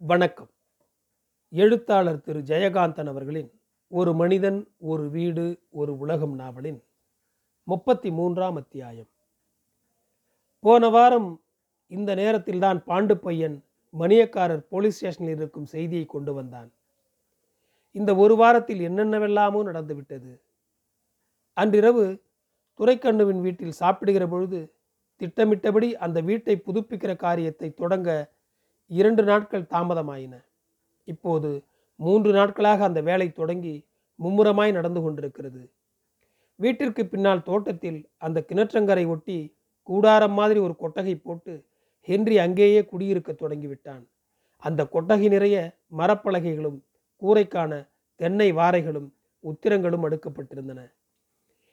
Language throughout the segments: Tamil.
வணக்கம். எழுத்தாளர் திரு. ஜெயகாந்தன் அவர்களின் ஒரு மனிதன் ஒரு வீடு ஒரு உலகம் நாவலின் முப்பத்தி மூன்றாம் அத்தியாயம். போன வாரம் இந்த நேரத்தில்தான் பாண்டு பையன் மணியக்காரர் போலீஸ் ஸ்டேஷனில் இருக்கும் செய்தியை கொண்டு வந்தான். இந்த ஒரு வாரத்தில் என்னென்னவெல்லாமோ நடந்துவிட்டது அன்றிரவு துரைக்கண்ணுவின் வீட்டில் சாப்பிடுகிற பொழுது திட்டமிட்டபடி அந்த வீட்டை புதுப்பிக்கிற காரியத்தை தொடங்க இரண்டு நாட்கள் தாமதமாயின. இப்போது மூன்று நாட்களாக அந்த வேலை தொடங்கி மும்முரமாய் நடந்து கொண்டிருக்கிறது. வீட்டிற்கு பின்னால் தோட்டத்தில் அந்த கிணற்றங்கரை ஒட்டி கூடாரம் மாதிரி ஒரு கொட்டகை போட்டு ஹென்றி அங்கேயே குடியிருக்க தொடங்கிவிட்டான். அந்த கொட்டகை நிறைய மரப்பலகைகளும் கூரைக்கான தென்னை வாரைகளும் உத்திரங்களும் அடுக்கப்பட்டிருந்தன.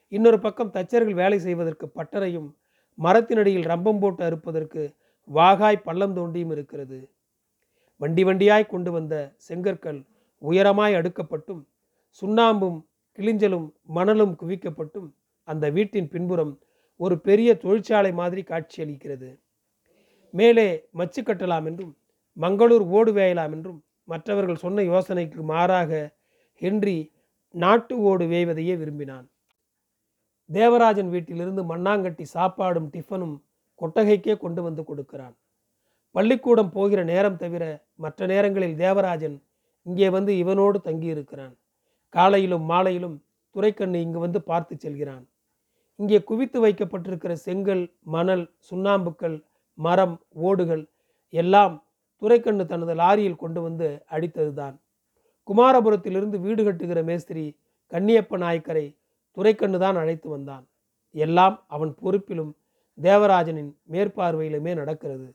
இன்னொரு பக்கம் தச்சர்கள் வேலை செய்வதற்கு பட்டறையும் மரத்தினடியில் ரம்பம் போட்டு அறுப்பதற்கு வாகாய் பள்ளம் தோண்டியும் இருக்கிறது. வண்டி வண்டியாய் கொண்டு வந்த செங்கற்கள் உயரமாய் அடுக்கப்பட்டும் சுண்ணாம்பும் கிளிஞ்சலும் மணலும் குவிக்கப்பட்டும் அந்த வீட்டின் பின்புறம் ஒரு பெரிய தொழிற்சாலை மாதிரி காட்சியளிக்கிறது. மேலே மச்சு கட்டலாம் என்றும் மங்களூர் ஓடு வேயலாம் என்றும் மற்றவர்கள் சொன்ன யோசனைக்கு மாறாக ஹென்றி நாட்டு ஓடு வேய்வதையே விரும்பினான். தேவராஜன் வீட்டிலிருந்து மண்ணாங்கட்டி சாப்பாடும் டிஃபனும் கொட்டகைக்கே கொண்டு வந்து கொடுக்கிறான். பள்ளிக்கூடம் போகிற நேரம் தவிர மற்ற நேரங்களில் தேவராஜன் இங்கே வந்து இவனோடு தங்கியிருக்கிறான். காலையிலும் மாலையிலும் துரைக்கண்ணு இங்கு வந்து பார்த்து செல்கிறான். இங்கே குவித்து வைக்கப்பட்டிருக்கிற செங்கல் மணல் சுண்ணாம்புக்கள் மரம் ஓடுகள் எல்லாம் துரைக்கண்ணு தனது லாரியில் கொண்டு வந்து அடித்ததுதான். குமாரபுரத்திலிருந்து வீடு கட்டுகிற மேஸ்திரி கன்னியப்ப நாயக்கரை துரைக்கண்ணு தான் அழைத்து வந்தான். எல்லாம் அவன் பொறுப்பிலும் தேவராஜனின் மேற்பார்வையிலுமே நடக்கிறது.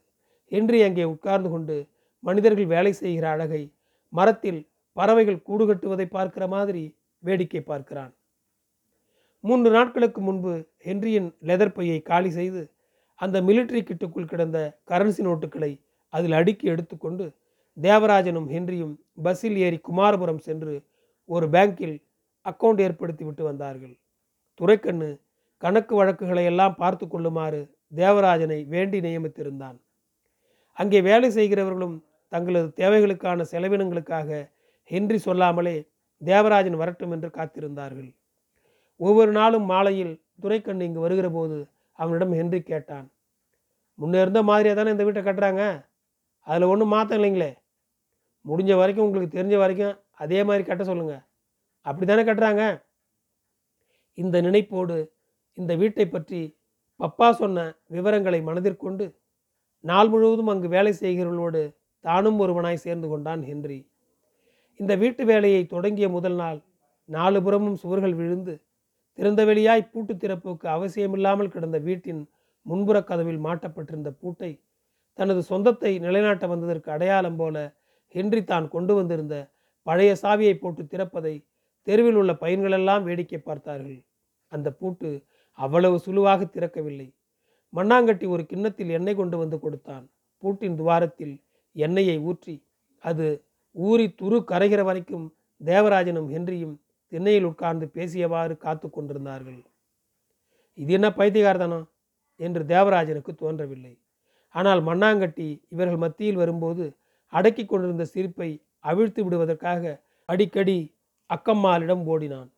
ஹென்றி அங்கே உட்கார்ந்து கொண்டு மனிதர்கள் வேலை செய்கிற அழகை மரத்தில் பறவைகள் கூடு கட்டுவதை பார்க்கிற மாதிரி வேடிக்கை பார்க்கிறான். மூன்று நாட்களுக்கு முன்பு ஹென்ரியின் லெதர் பையை காலி செய்து அந்த மிலிட்ரி கிட்டுக்குள் கிடந்த கரன்சி நோட்டுகளை அதில் அடுக்கி எடுத்துக்கொண்டு தேவராஜனும் ஹென்ரியும் பஸ்ஸில் ஏறி குமாரபுரம் சென்று ஒரு பேங்கில் அக்கவுண்ட் ஏற்படுத்தி விட்டு வந்தார்கள். துரைக்கண்ணு கணக்கு வழக்குகளை எல்லாம் பார்த்து கொள்ளுமாறு தேவராஜனை வேண்டி நியமித்திருந்தான். அங்கே வேலை செய்கிறவர்களும் தங்களது தேவைகளுக்கான செலவினங்களுக்காக ஹென்றி சொல்லாமலே தேவராஜன் வரட்டும் என்று காத்திருந்தார்கள். ஒவ்வொரு நாளும் மாலையில் துரைக்கண்ணு இங்கு வருகிற போது அவனிடம் ஹென்றி கேட்டான் முன்னே இருந்த மாதிரியே தானே இந்த வீட்டை கட்டுறாங்க? அதில் ஒன்றும் மாற்றம் இல்லைங்களே. முடிஞ்ச வரைக்கும் உங்களுக்கு தெரிஞ்ச வரைக்கும் அதே மாதிரி கட்ட சொல்லுங்கள் அப்படி தானே கட்டுறாங்க? இந்த நினைப்போடு இந்த வீட்டை பற்றி பப்பா சொன்ன விவரங்களை மனதிற்கொண்டு நாள் முழுவதும் அங்கு வேலை செய்கிறவர்களோடு தானும் ஒருவனாய் சேர்ந்து கொண்டான் ஹென்றி. இந்த வீட்டு வேலையை தொடங்கிய முதல் நாள் நாலு புறமும் சுவர்கள் விழுந்து திறந்தவெளியாய் பூட்டு திறப்புக்கு அவசியமில்லாமல் கிடந்த வீட்டின் முன்புற கதவில் மாட்டப்பட்டிருந்த பூட்டை தனது சொந்தத்தை நிலைநாட்ட வந்ததற்கு அடையாளம் போல ஹென்றி தான் கொண்டு வந்திருந்த பழைய சாவியை போட்டு திறப்பதை தெருவில் உள்ள பையன்களெல்லாம் வேடிக்கை பார்த்தார்கள். அந்த பூட்டு அவ்வளவு சுழுவாக திறக்கவில்லை. மண்ணாங்கட்டி ஒரு கிண்ணத்தில் எண்ணெய் கொண்டு வந்து கொடுத்தான். பூட்டின் துவாரத்தில் எண்ணெயை ஊற்றி அது ஊறி துரு கரைகிற வரைக்கும் தேவராஜனும் ஹென்ரியும் திண்ணையில் உட்கார்ந்து பேசியவாறு காத்து கொண்டிருந்தார்கள். இது என்ன பைத்தியகார்தனம் என்று தேவராஜனுக்கு தோன்றவில்லை. ஆனால் மண்ணாங்கட்டி இவர்கள் மத்தியில் வரும்போது அடக்கி கொண்டிருந்த சிரிப்பை அவிழ்த்து விடுவதற்காக அடிக்கடி அக்கம்மாளிடம் ஓடினான்.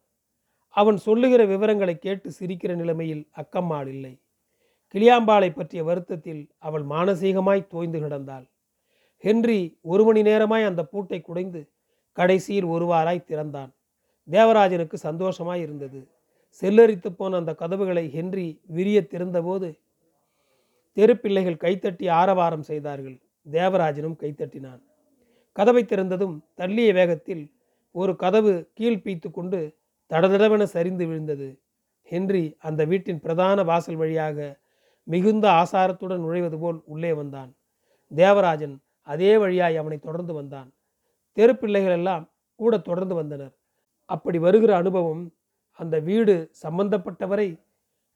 அவன் சொல்லுகிற விவரங்களை கேட்டு சிரிக்கிற நிலைமையில் அக்கம்மாள் இல்லை. கிளியாம்பாளை பற்றிய வருத்தத்தில் அவள் மானசீகமாய் தோய்ந்து கிடந்தாள். ஹென்றி ஒரு மணி நேரமாய் அந்த பூட்டை குடைந்து கடைசியில் ஒருவாராய் திறந்தான். தேவராஜனுக்கு சந்தோஷமாய் இருந்தது. செல்லரித்து போன அந்த கதவுகளை ஹென்றி விரிய திறந்தபோது தெருப்பிள்ளைகள் கைத்தட்டி ஆரவாரம் செய்தார்கள். தேவராஜனும் கைத்தட்டினான். கதவை திறந்ததும் தள்ளிய வேகத்தில் ஒரு கதவு கீழ் பீத்து கொண்டு தடதடவென சரிந்து விழுந்தது. ஹென்றி அந்த வீட்டின் பிரதான வாசல் வழியாக மிகுந்த ஆசாரத்துடன் நுழைவது போல் உள்ளே வந்தான். தேவராஜன் அதே வழியாய் அவனை தொடர்ந்து வந்தான். தெருப்பிள்ளைகள் எல்லாம் கூட தொடர்ந்து வந்தனர். அப்படி வருகிற அனுபவம் அந்த வீடு சம்பந்தப்பட்டவரை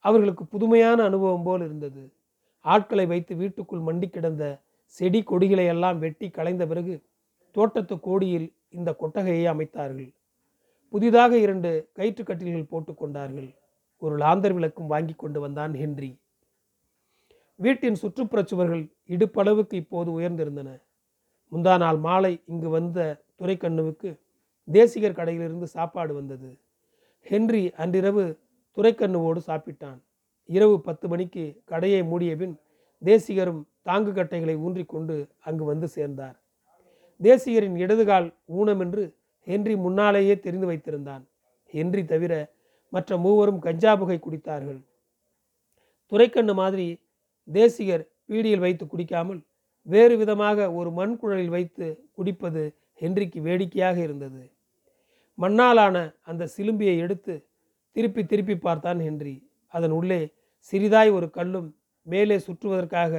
அவர்களுக்கு புதுமையான அனுபவம் போல் இருந்தது. ஆட்களை வைத்து வீட்டுக்குள் மண்டி கிடந்த செடி கொடிகளை எல்லாம் வெட்டி களைந்த பிறகு தோட்டத்து கோடியில் இந்த கொட்டகையை அமைத்தார்கள். புதிதாக இரண்டு கயிற்றுக்கட்டில்கள் போட்டுக்கொண்டார்கள் ஒரு லாந்தர் விளக்கும் வாங்கி கொண்டு வந்தான் ஹென்றி. வீட்டின் சுற்றுப்புறச் சுவர்கள் இடுப்பளவுக்கு இப்போது உயர்ந்திருந்தன. முந்தா நாள் மாலை இங்கு வந்த துரைக்கண்ணுவுக்கு தேசிகர் கடையிலிருந்து சாப்பாடு வந்தது. ஹென்றி அன்றிரவு துரைக்கண்ணுவோடு சாப்பிட்டான். இரவு பத்து மணிக்கு கடையை மூடிய பின் தேசிகரும் தாங்கு கட்டைகளை ஊன்றிக்கொண்டு அங்கு வந்து சேர்ந்தார். தேசிகரின் இடதுகால் ஊனமென்று ஹென்றி முன்னாலேயே தெரிந்து வைத்திருந்தான். ஹென்றி தவிர மற்ற மூவரும் கஞ்சா புகை குடித்தார்கள். துரைக்கண்ணு மாதிரி தேசிகர் பீடியில் வைத்து குடிக்காமல் வேறு விதமாக ஒரு மண் குழலில் வைத்து குடிப்பது ஹென்றிக்கு வேடிக்கையாக இருந்தது. மண்ணாலான அந்த சிலும்பியை எடுத்து திருப்பி திருப்பி பார்த்தான் ஹென்றி. அதன் உள்ளே சிறிதாய் ஒரு கல்லும் மேலே சுற்றுவதற்காக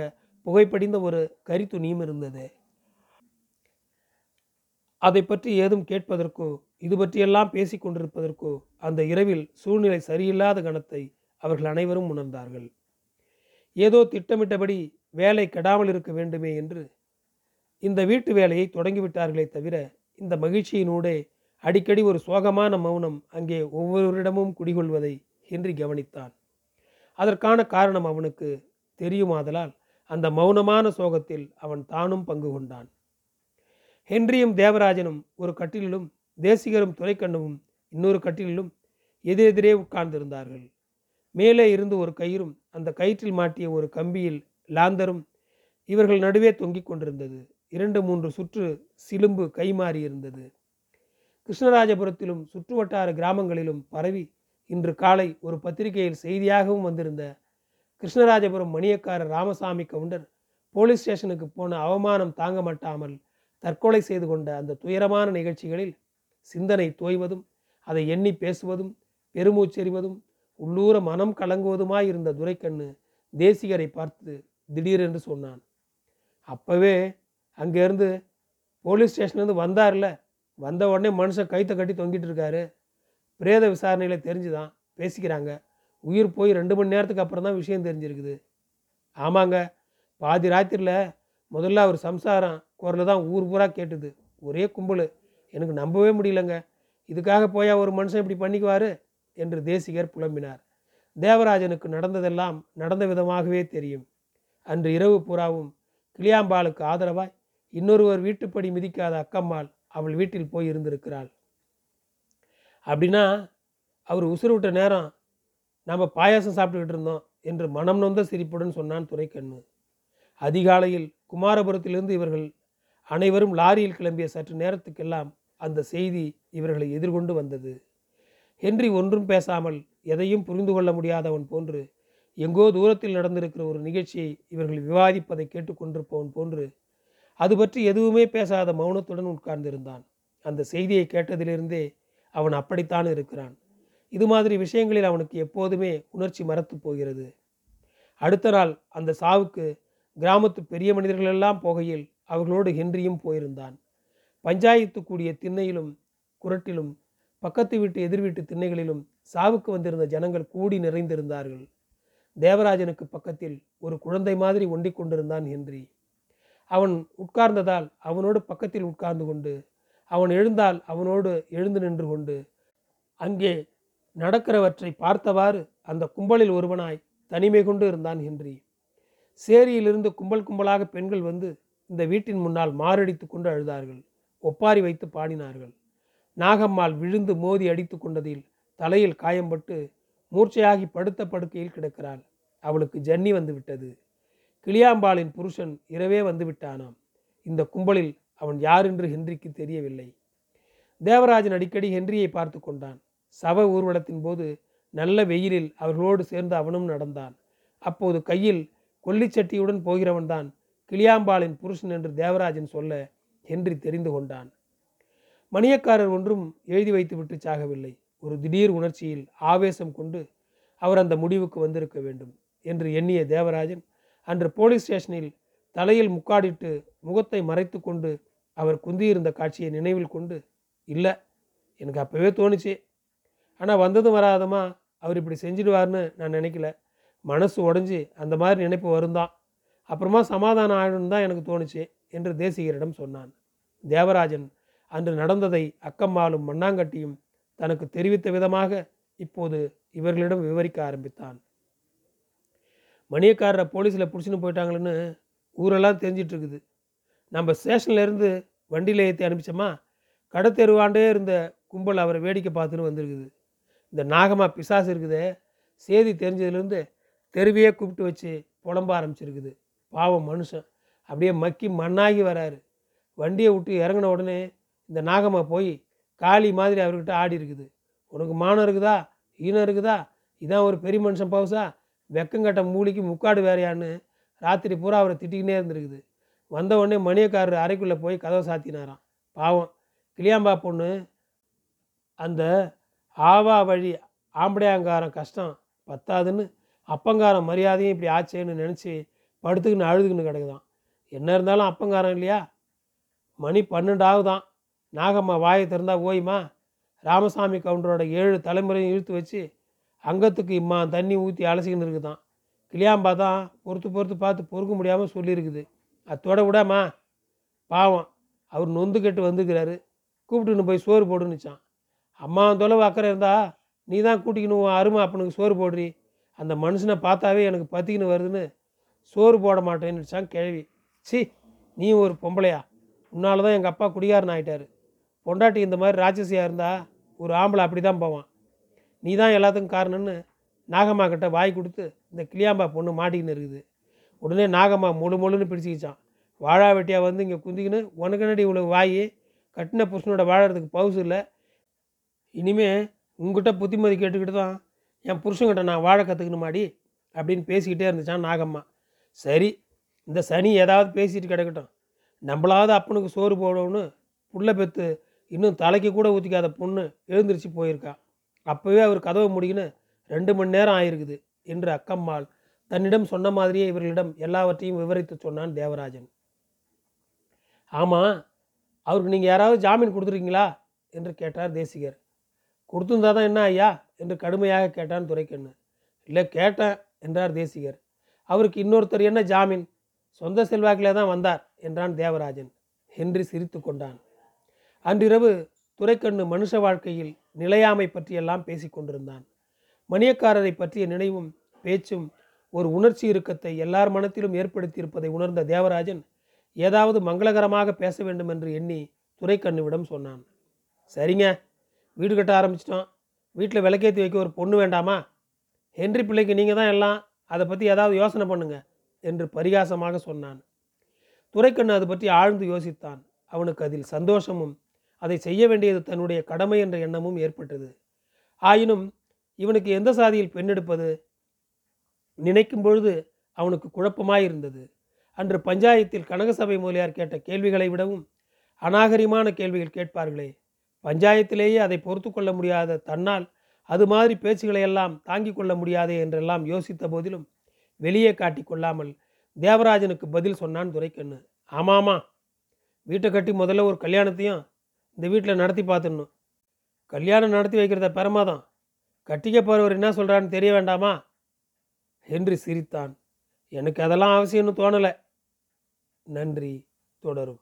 புகைப்படிந்த ஒரு கரித்துணியும் இருந்தது. அதை பற்றி ஏதும் கேட்பதற்கோ இது பற்றியெல்லாம் பேசிக்கொண்டிருப்பதற்கோ அந்த இரவில் சூழ்நிலை சரியில்லாத கணத்தை அவர்கள் அனைவரும் உணர்ந்தார்கள். ஏதோ திட்டமிட்டபடி வேலை கெடாமல் இருக்க வேண்டுமே என்று இந்த வீட்டு வேலையை தொடங்கிவிட்டார்களே தவிர இந்த மகிழ்ச்சியினூடே அடிக்கடி ஒரு சோகமான மௌனம் அங்கே ஒவ்வொருவரிடமும் குடிகொள்வதை ஹென்றி கவனித்தான். அதற்கான காரணம் அவனுக்கு தெரியுமாதலால் அந்த மௌனமான சோகத்தில் அவன் தானும் பங்கு கொண்டான். ஹென்ரியும் தேவராஜனும் ஒரு கட்டிலும் தேசிகரும் துரைக்கண்ணுவும் இன்னொரு கட்டிலும் எதிரெதிரே உட்கார்ந்திருந்தார்கள். மேலே இருந்து ஒரு கயிறும் அந்த கயிற்றில் மாட்டிய ஒரு கம்பியில் லாந்தரும் இவர்கள் நடுவே தொங்கிக் கொண்டிருந்தது. இரண்டு மூன்று சுற்று சிலும்பு கைமாறி இருந்தது. கிருஷ்ணராஜபுரத்திலும் சுற்றுவட்டார கிராமங்களிலும் பரவி இன்று காலை ஒரு பத்திரிகையில் செய்தியாகவும் வந்திருந்த கிருஷ்ணராஜபுரம் மணியக்காரர் ராமசாமி கவுண்டர் போலீஸ் ஸ்டேஷனுக்கு போன அவமானம் தாங்க மாட்டாமல் தற்கொலை செய்து கொண்ட அந்த துயரமான நிகழ்ச்சிகளில் சிந்தனை தோய்வதும் அதை எண்ணி பேசுவதும் பெருமூச்செறிவதும் உள்ளூர மனம் கலங்குவதுமாய் இருந்த துரைக்கண்ணு தேசிகரை பார்த்து திடீரென்று சொன்னான் அப்போவே அங்கேருந்து போலீஸ் ஸ்டேஷன்லேருந்து வந்தார்ல வந்த உடனே மனுஷன் கைத்தை கட்டி தொங்கிட்டு இருக்காரு. பிரேத விசாரணையில் தெரிஞ்சுதான் பேசிக்கிறாங்க. உயிர் போய் ரெண்டு மணி நேரத்துக்கு அப்புறம் தான் விஷயம் தெரிஞ்சிருக்குது. ஆமாங்க பாதி ராத்திரியில் முதல்ல அவர் சம்சாரம் குரல் தான் ஊர் பூரா கேட்டுது. ஒரே கும்பல். எனக்கு நம்பவே முடியலங்க. இதுக்காக போய் ஒரு மனுஷன் இப்படி பண்ணிக்குவார்? என்று தேசிகர் புலம்பினார். தேவராஜனுக்கு நடந்ததெல்லாம் நடந்த விதமாகவே தெரியும். அன்று இரவு பூராவும் கிளியாம்பாளுக்கு ஆதரவாய் இன்னொருவர் வீட்டுப்படி மிதிக்காத அக்கம்மாள் அவள் வீட்டில் போய் இருந்திருக்கிறாள். அப்படின்னா அவர் உசுறு விட்ட நேரம் நாம் பாயாசம் சாப்பிட்டுக்கிட்டு இருந்தோம் என்று மனம் நொந்த சிரிப்புடன் சொன்னான் துரைக்கண்ணு. அதிகாலையில் குமாரபுரத்திலிருந்து இவர்கள் அனைவரும் லாரியில் கிளம்பிய சற்று நேரத்துக்கெல்லாம் அந்த செய்தி இவர்களை எதிர்கொண்டு வந்தது. ஹென்றி ஒன்றும் பேசாமல் எதையும் புரிந்து கொள்ள முடியாதவன் போன்று எங்கோ தூரத்தில் நடந்திருக்கிற ஒரு நிகழ்ச்சியை இவர்கள் விவாதிப்பதை கேட்டுக்கொண்டிருப்பவன் போன்று அது பற்றி எதுவுமே பேசாத மௌனத்துடன் உட்கார்ந்திருந்தான். அந்த செய்தியை கேட்டதிலிருந்தே அவன் அப்படித்தான் இருக்கிறான். இது மாதிரி விஷயங்களில் அவனுக்கு எப்போதுமே உணர்ச்சி மறத்து போகிறது. அடுத்த நாள் அந்த சாவுக்கு கிராமத்து பெரிய மனிதர்களெல்லாம் போகையில் அவர்களோடு ஹென்ரியும் போயிருந்தான். பஞ்சாயத்து கூடிய திண்ணையிலும் குரட்டிலும் பக்கத்து வீட்டு எதிர் வீட்டு திண்ணைகளிலும் சாவுக்கு வந்திருந்த ஜனங்கள் கூடி நிறைந்திருந்தார்கள். தேவராஜனுக்கு பக்கத்தில் ஒரு குழந்தை மாதிரி ஒண்டிக் கொண்டிருந்தான் ஹென்றி. அவன் உட்கார்ந்ததால் அவனோடு பக்கத்தில் உட்கார்ந்து கொண்டு அவன் எழுந்தால் அவனோடு எழுந்து நின்று கொண்டு அங்கே நடக்கிறவற்றை பார்த்தவாறு அந்த கும்பலில் ஒருவனாய் தனிமை கொண்டு இருந்தான் ஹென்றி. சேரியிலிருந்து கும்பல் கும்பலாக பெண்கள் வந்து இந்த வீட்டின் முன்னால் மாரடித்து கொண்டு அழுதார்கள். ஒப்பாரி வைத்து பாடினார்கள். நாகம்மாள் விழுந்து மோதி அடித்து கொண்டதில் தலையில் காயம்பட்டு மூர்ச்சையாகி படுத்த படுக்கையில் கிடக்கிறாள். அவளுக்கு ஜன்னி வந்து விட்டது கிளியாம்பாளின் புருஷன் இரவே வந்து விட்டானாம் இந்த கும்பலில் அவன் யார் என்று ஹென்றிக்கு தெரியவில்லை. தேவராஜன் அடிக்கடி ஹென்ரியை பார்த்து கொண்டான். சவ ஊர்வலத்தின் போது நல்ல வெயிலில் அவர்களோடு சேர்ந்து அவனும் நடந்தான். அப்போது கையில் கொல்லிச்சட்டியுடன் போகிறவன்தான் கிளியாம்பாளின் புருஷன் என்று தேவராஜன் சொல்ல ஹென்றி தெரிந்து கொண்டான். மணியக்காரர் ஒன்றும் எழுதி வைத்துவிட்டு சாகவில்லை. ஒரு திடீர் உணர்ச்சியில் ஆவேசம் கொண்டு அவர் அந்த முடிவுக்கு வந்திருக்க வேண்டும் என்று எண்ணிய தேவராஜன் அன்று போலீஸ் ஸ்டேஷனில் தலையில் முக்காடிட்டு முகத்தை மறைத்து கொண்டு அவர் குந்தியிருந்த காட்சியை நினைவில் கொண்டு இல்லை எனக்கு அப்போவே தோணுச்சு. ஆனால் வந்ததும் வராதமா அவர் இப்படி செஞ்சிடுவார்னு நான் நினைக்கல. மனசு உடஞ்சி அந்த மாதிரி நினைப்பு வருந்தான். அப்புறமா சமாதானம் ஆகணும்னு தான் எனக்கு தோணுச்சு என்று தேசிகரிடம் சொன்னான். தேவராஜன் அன்று நடந்ததை அக்கம்மாளும் மண்ணாங்கட்டியும் தனக்கு தெரிவித்த விதமாக இப்போது இவர்களிடம் விவரிக்க ஆரம்பித்தான். மணியக்காரரை போலீஸில் பிடிச்சின்னு போயிட்டாங்களேன்னு ஊரெல்லாம் தெரிஞ்சிட்டு இருக்குது நம்ம ஸ்டேஷன்லேருந்து வண்டியில் ஏற்றி அனுப்பிச்சோமா? கடத்தெருவாண்டே இருந்த கும்பல் அவரை வேடிக்கை பார்த்துன்னு வந்திருக்குது. இந்த நாகமா பிசாசு இருக்குதே செய்தி தெரிஞ்சதுலேருந்து தெருவையே கூப்பிட்டு வச்சு புலம்ப ஆரம்பிச்சிருக்குது. பாவம் மனுஷன். அப்படியே மக்கி மண்ணாகி வராரு. வண்டியை விட்டு இறங்கின உடனே இந்த நாகம்மா போய் காளி மாதிரி அவர்கிட்ட ஆடி இருக்குது. உனக்கு மானம் இருக்குதா? ஈனம் இருக்குதா? இதான் ஒரு பெரிய மனுஷன் பவுசா? வெக்கங்கட்ட மூலிக்கு முக்காடு வேறையான்னு ராத்திரி பூரா அவரை திட்டிக்கினே இருந்திருக்குது. வந்த உடனே மணியக்காரர் அறைக்குள்ளே போய் கதவை சாத்தினாராம். பாவம். கிளியாம்பா பொண்ணு அந்த ஆவா வழி ஆம்படையாங்காரம் கஷ்டம் பத்தாதுன்னு அப்பங்காரம் மரியாதையும் இப்படி ஆச்சேன்னு நினச்சி படுத்துக்கின்னு அழுதுகின்னு கிடக்குதான். என்ன இருந்தாலும் அப்பங்காரம் இல்லையா? மணி பன்னெண்டு ஆகுதான் நாகம்மா வாயை திறந்தா ஓய்மா? ராமசாமி கவுண்டரோட ஏழு தலைமுறையும் இழுத்து வச்சு அங்கத்துக்கு இம்மா தண்ணி ஊற்றி அலசிக்கின்னு இருக்குதான். கிளியாம்பா தான் பொறுத்து பொறுத்து பார்த்து பொறுக்க முடியாமல் சொல்லியிருக்குது. அத்தோட விடாமா பாவம் அவர் நொந்து கெட்டு வந்துக்கிறாரு. கூப்பிட்டுன்னு போய் சோறு போடுன்னுச்சான் அம்மா தொலைவு அக்கறை இருந்தா நீ தான் கூட்டிக்கணும் உன் அருமை அப்பனுக்கு சோறு போடுறி. அந்த மனுஷனை பார்த்தாவே எனக்கு பற்றிக்கின்னு வருதுன்னு சோறு போட மாட்டேன்னுச்சான் கிழவி சி நீ ஒரு பொம்பளையா? உன்னால தான் எங்கள் அப்பா குடிகாரன் ஆகிட்டாரு பொண்டாட்டி இந்த மாதிரி ராட்சசியாக இருந்தால் ஒரு ஆம்பளை அப்படி தான் போவான். நீ தான் எல்லாத்துக்கும் காரணம்னு நாகம்மா கிட்ட வாய் கொடுத்து இந்த கிளியாம்பா பொண்ணு மாட்டிக்கின்னு இருக்குது. உடனே நாகம்மா முழு முழுன்னு பிடிச்சிக்கிச்சான் வாழா வெட்டியாக வந்து இங்கே குந்திக்கின்னு உனக்கு என்னடி இவ்வளோ வாய்? கட்டின புருஷனோட வாழறதுக்கு பவுசு இல்லை. இனிமே உங்ககிட்ட புத்திமதி கேட்டுக்கிட்டு தான் என் புருஷன்கிட்ட நான் வாழ கற்றுக்கணுமாடி அப்படின்னு பேசிக்கிட்டே இருந்துச்சான் நாகம்மா. சரி இந்த சனி ஏதாவது பேசிட்டு கிடக்கட்டும். நம்மளாவது அப்பனுக்கு சோறு போடணும்னு புள்ள பெற்று இன்னும் தலைக்கு கூட ஊற்றிக்காத பொண்ணு எழுந்திரிச்சு போயிருக்கா. அப்போவே அவர் கதவை முடிக்கின்னு ரெண்டு மணி நேரம் ஆயிருக்குது என்று அக்கம்மாள் தன்னிடம் சொன்ன மாதிரியே இவர்களிடம் எல்லாவற்றையும் விவரித்து சொன்னான் தேவராஜன். ஆமாம் அவருக்கு நீங்கள் யாராவது ஜாமீன் கொடுத்துருக்கீங்களா? என்று கேட்டார் தேசிகர். கொடுத்துருந்தா தான் என்ன ஐயா? என்று கடுமையாக கேட்டான் துரைக்கண்ணு. இல்லை கேட்டேன் என்றார் தேசிகர். அவருக்கு இன்னொருத்தர் என்ன ஜாமீன்? சொந்த செல்வாக்கிலே தான் வந்தார் என்றான் தேவராஜன். ஹென்றி சிரித்து கொண்டான். அன்றிரவு துரைக்கண்ணு மனுஷ வாழ்க்கையில் நிலையாமை பற்றியெல்லாம் பேசிக்கொண்டிருந்தான் மணியக்காரரை பற்றிய நினைவும் பேச்சும் ஒரு உணர்ச்சி இறுக்கத்தை எல்லார் மனத்திலும் ஏற்படுத்தியிருப்பதை உணர்ந்த தேவராஜன் ஏதாவது மங்களகரமாக பேச வேண்டும் என்று எண்ணி துரைக்கண்ணுவிடம் சொன்னான். சரிங்க வீடு கட்ட ஆரம்பிச்சிட்டோம். வீட்டில் விளக்கேற்றி வைக்க ஒரு பொண்ணு வேண்டாமா? ஹென்றி பிள்ளைக்கு நீங்கள் தான் எல்லாம் அதை பற்றி ஏதாவது யோசனை பண்ணுங்க என்று பரிகாசமாக சொன்னான். துரைக்கண்ணு அது பற்றி ஆழ்ந்து யோசித்தான். அவனுக்கு அதில் சந்தோஷமும் அதை செய்ய வேண்டியது தன்னுடைய கடமை என்ற எண்ணமும் ஏற்பட்டது. ஆயினும் இவனுக்கு எந்த சாதியில் பெண் எடுப்பது? நினைக்கும் பொழுது அவனுக்கு குழப்பமாயிருந்தது. அன்று பஞ்சாயத்தில் கனகசபை மூலியார் கேட்ட கேள்விகளை விடவும் அநாகரிகமான கேள்விகள் கேட்பார்களே பஞ்சாயத்திலேயே அதை பொறுத்து கொள்ள முடியாத தன்னால் அது மாதிரி பேச்சுகளை எல்லாம் தாங்கிக் கொள்ள முடியாதே என்றெல்லாம் யோசித்த போதிலும் வெளியே காட்டி கொள்ளாமல் தேவராஜனுக்கு பதில் சொன்னான் துரைக்கண்ணு. ஆமாமா வீட்டை கட்டி முதல்ல ஒரு கல்யாணத்தையும் இந்த வீட்டில் நடத்தி பார்த்துடணும் கல்யாணம் நடத்தி வைக்கிறத பிரமாதம். கட்டிக்க போகிறவர் என்ன சொல்கிறான்னு தெரிய வேண்டாமா? என்று சிரித்தான். எனக்கு அதெல்லாம் அவசியம்னு தோணலை. நன்றி. தொடரும்.